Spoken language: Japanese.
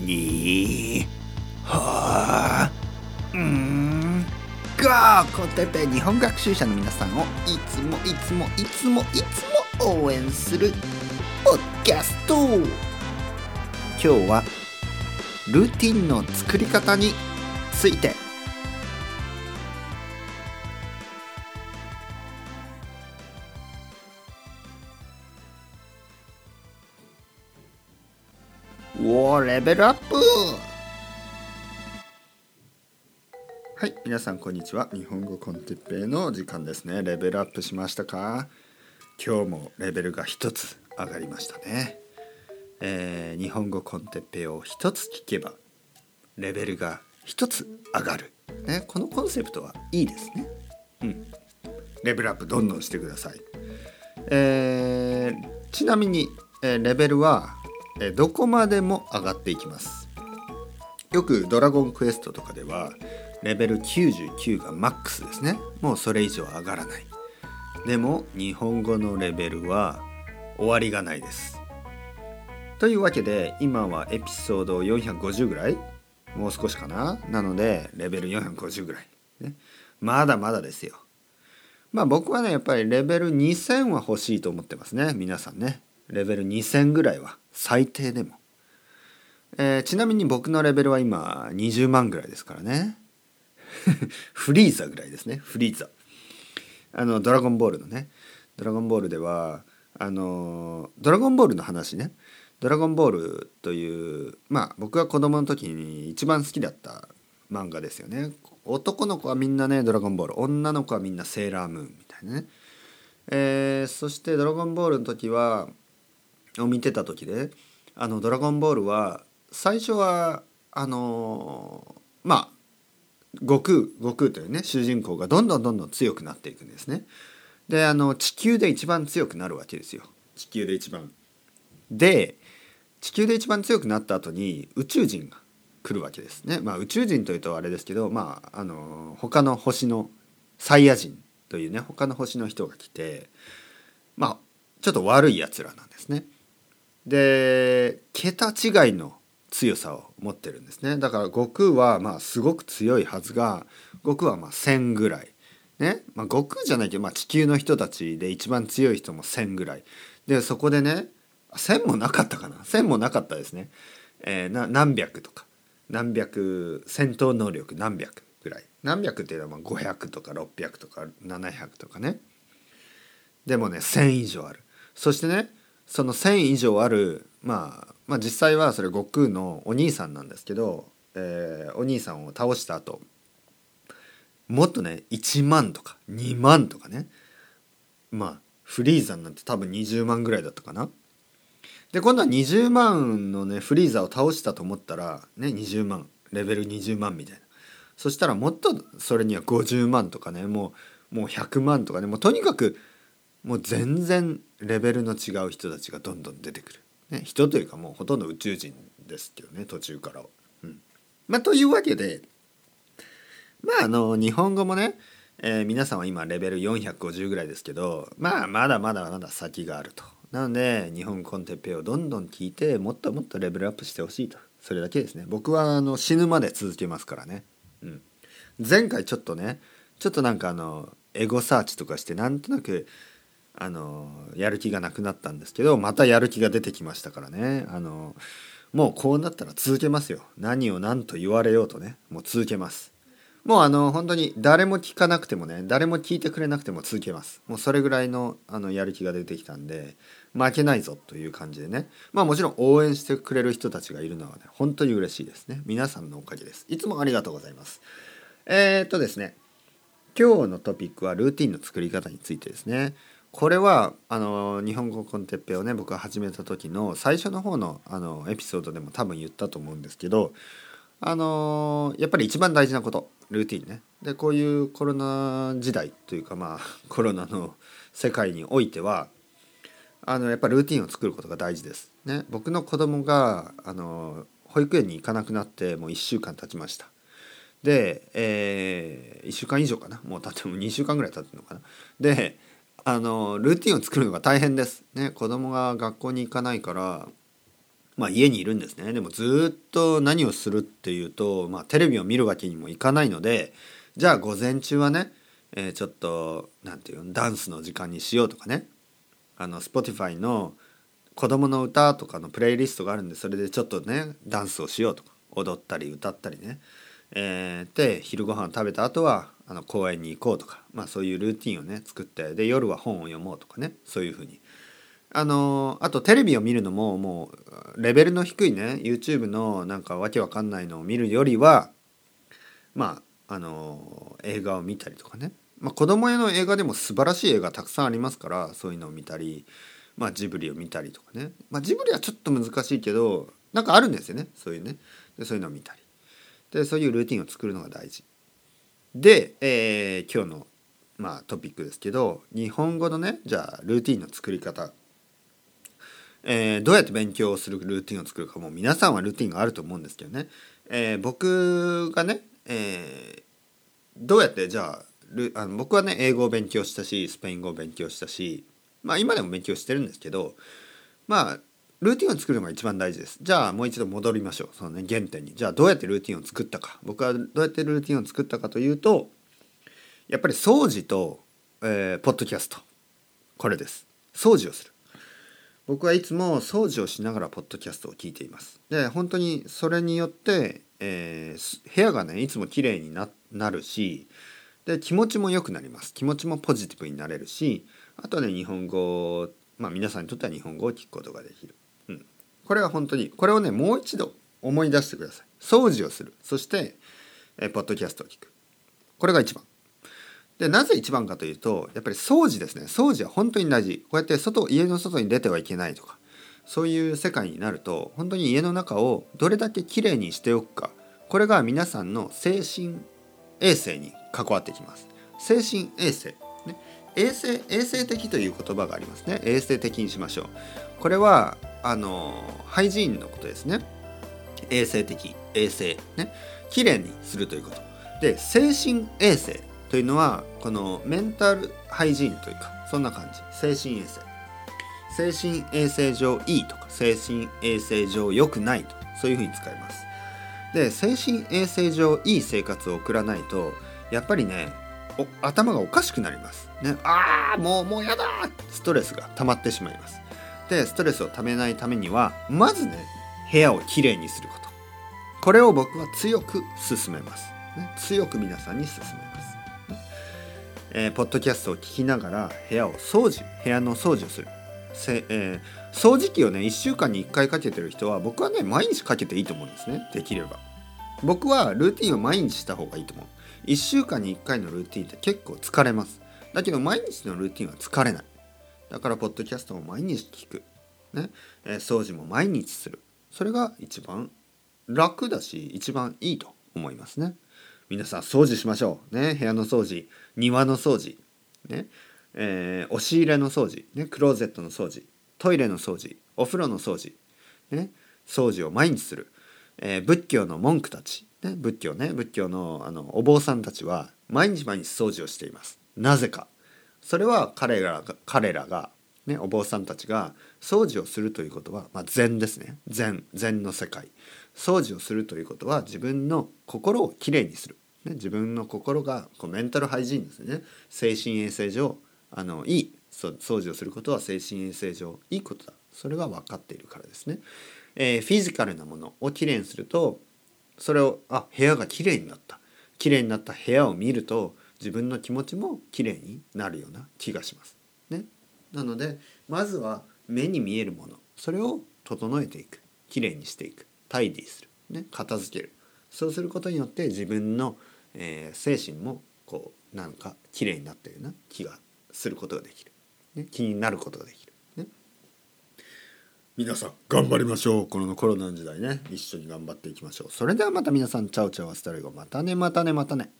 に。はあ。うん。がコンテッペ日本学習者の皆さんをいつもいつもいつもいつも応援するポッキャスト。今日はルーティンの作り方について。おーレベルアップ。はい皆さんこんにちは。日本語コンテッペイの時間ですね。レベルアップしましたか？今日もレベルが一つ上がりましたね、えー、日本語コンテッペイを一つ聞けばレベルが一つ上がる、ね、このコンセプトはいいですね。うん。レベルアップどんどんしてください。えー、ちなみに、えー、レベルはえどこまでも上がっていきます。よくドラゴンクエストとかではレベル99がマックスですね。もうそれ以上上がらない。でも日本語のレベルは終わりがないです。というわけで今はエピソード450ぐらい？もう少しかな？なのでレベル450ぐらい、ね、まだまだですよ。まあ僕はねやっぱりレベル2000は欲しいと思ってますね。皆さんね。レベル2000ぐらいは最低でも、えー、ちなみに僕のレベルは今20万ぐらいですからね。フリーザぐらいですね。フリーザ。あのドラゴンボールのね。ドラゴンボールではあのドラゴンボールの話ね。ドラゴンボールというまあ僕が子供の時に一番好きだった漫画ですよね。男の子はみんなねドラゴンボール。女の子はみんなセーラームーンみたいなね。えー、そして「ドラゴンボール」の時はを見てた時で「あのドラゴンボール」は最初はあのまあ悟空悟空というね主人公がどんどんどんどん強くなっていくんですね。であの地球で一番強くなるわけですよ地球で一番。で地球で一番強くなった後に宇宙人が来るわけですね。まあ宇宙人というとあれですけどまああの他の星のサイヤ人というね他の星の人が来てまあちょっと悪いやつらなんですね。で桁違いの強さを持ってるんですね。だから悟空はまあすごく強いはずが悟空はまあ1,000ぐらい。ね、まあ、悟空じゃないけど、まあ、地球の人たちで一番強い人も1,000ぐらい。でそこでね1,000もなかったかな。1,000もなかったですね、えー、何百とか。何百戦闘能力何百ぐらい。何百っていうのはまあ500とか600とか700とかね。でもね1,000以上ある。そしてねその1,000以上ある、まあ、まあ実際はそれ悟空のお兄さんなんですけど、えー、お兄さんを倒した後もっとね1万とか2万とかねまあフリーザなんて多分20万ぐらいだったかな。で今度は20万のねフリーザを倒したと思ったらね20万レベル20万みたいなそしたらもっとそれには50万とかねもうもう100万とかねもうとにかくもう全然レベルの違う人たちがどんどん出てくる、ね、人というかもうほとんど宇宙人ですけどね途中からは。うん。まあ、というわけでまああの日本語もね、えー、皆さんは今レベル450ぐらいですけどまあまだまだまだ先があると。なので日本コンテッペイをどんどん聞いてもっともっとレベルアップしてほしいと。それだけですね。僕はあの死ぬまで続けますからね、うん、前回ちょっとねちょっとなんかあのエゴサーチとかしてなんとなくあのやる気がなくなったんですけどまたやる気が出てきましたからね。あのもうこうなったら続けますよ。何を何と言われようとねもう続けます。もうあの本当に誰も聞かなくてもね誰も聞いてくれなくても続けます。もうそれぐらいのあのやる気が出てきたんで負けないぞという感じでね。まあもちろん応援してくれる人たちがいるのはね本当に嬉しいですね。皆さんのおかげです。いつもありがとうございます。えー、っとですね今日のトピックはルーティンの作り方についてですね。これはあの日本語コンテッペをね僕が始めた時の最初の方のあのエピソードでも多分言ったと思うんですけどあのやっぱり一番大事なことルーティンねでこういうコロナ時代というかまあ コロナの世界においてはあのやっぱルーティンを作ることが大事です。ね、僕の子供があの保育園に行かなくなってもう1週間経ちました。で、えー、1週間以上かなもう経っても2週間ぐらい経ってるのかな。であのルーティンを作るのが大変です。ね、子供が学校に行かないからまあ、家にいるんですね。でもずっと何をするっていうと、まあ、テレビを見るわけにもいかないのでじゃあ午前中はね、えー、ちょっと何て言うのダンスの時間にしようとかね。あの Spotify の子供の歌とかのプレイリストがあるんでそれでちょっとねダンスをしようとか。踊ったり歌ったりね、えー、で昼ご飯食べた後はあの公園に行こうとか、まあ、そういうルーティンをね作ってで夜は本を読もうとかねそういうふうに。あのあとテレビを見るのももうレベルの低いね YouTube のなんかわけわかんないのを見るよりはまああの映画を見たりとかね、まあ、子供用の映画でも素晴らしい映画たくさんありますからそういうのを見たり、まあ、ジブリを見たりとかね、まあ、ジブリはちょっと難しいけどなんかあるんですよねそういうね。でそういうのを見たり。でそういうルーティンを作るのが大事。で、えー、今日の、まあ、トピックですけど日本語のねじゃあルーティンの作り方。えー、どうやって勉強するルーティンを作るかもう皆さんはルーティンがあると思うんですけどね、えー、僕がね、えー、どうやってじゃああの僕はね英語を勉強したしスペイン語を勉強したしまあ今でも勉強してるんですけどまあルーティンを作るのが一番大事です。じゃあもう一度戻りましょう。そのね原点に。じゃあどうやってルーティンを作ったか。僕はどうやってルーティンを作ったかというとやっぱり掃除と、えー、ポッドキャスト。これです。掃除をする。僕はいつも掃除をしながらポッドキャストを聞いています。で本当にそれによって、えー、部屋がねいつも綺麗にななるしで気持ちも良くなります。気持ちもポジティブになれるしあとね日本語まあ皆さんにとっては日本語を聞くことができる、これは本当にこれをねもう一度思い出してください。掃除をする。そして、えー、ポッドキャストを聞く。これが一番。でなぜ一番かというとやっぱり掃除ですね。掃除は本当に大事。こうやって外家の外に出てはいけないとかそういう世界になると本当に家の中をどれだけきれいにしておくかこれが皆さんの精神衛生に関わってきます。精神衛生、ね、衛生衛生的という言葉がありますね。衛生的にしましょう。これはあのハイジーンのことですね。衛生的衛生ね。きれいにするということ。で精神衛生というのはこのメンタルハイジーンというかそんな感じ。精神衛生。精神衛生上いいとか精神衛生上良くないとそういうふうに使います。で精神衛生上いい生活を送らないとやっぱりね頭がおかしくなります。ね。ああもうもうやだストレスが溜まってしまいます。でストレスをためないためにはまずね部屋をきれいにすること。これを僕は強く勧めます、ね、強く皆さんに勧めます。えー、ポッドキャストを聞きながら部屋を掃除部屋の掃除をする。せ、えー、掃除機をね1週間に1回かけてる人は僕はね毎日かけていいと思うんですね。できれば。僕はルーティンを毎日した方がいいと思う。1週間に1回のルーティンって結構疲れます。だけど毎日のルーティンは疲れない。だからポッドキャストも毎日聞く、ね。えー、掃除も毎日する。それが一番楽だし一番いいと思いますね。皆さん掃除しましょう。ね。部屋の掃除庭の掃除、ね。えー、押し入れの掃除、ね、クローゼットの掃除。トイレの掃除。お風呂の掃除、ね、掃除を毎日する、えー、仏教の文句たち、ね、仏教ね。仏教のあのお坊さんたちは毎日毎日掃除をしています。なぜか。それは彼らが彼らが、ね、お坊さんたちが掃除をするということは、まあ、禅ですね。禅禅の世界。掃除をするということは自分の心をきれいにする。ね、自分の心がこうメンタルハイジーンですね。精神衛生上あのいい掃除をすることは精神衛生上いいことだ。それが分かっているからですね、えー、フィジカルなものをきれいにするとそれをあ部屋がきれいになった。きれいになった部屋を見ると自分の気持ちもきれいになるような気がします。ね、なのでまずは目に見えるものそれを整えていく。きれいにしていく。 tidy する、ね、片付ける。そうすることによって自分のえー、精神もこうなんか綺麗になったような気がすることができる、ね、気になることができる、ね、皆さん頑張りましょう。このコロナの時代ね。一緒に頑張っていきましょう。それではまた皆さん ciao ciao hasta luego。またねまたねまたね。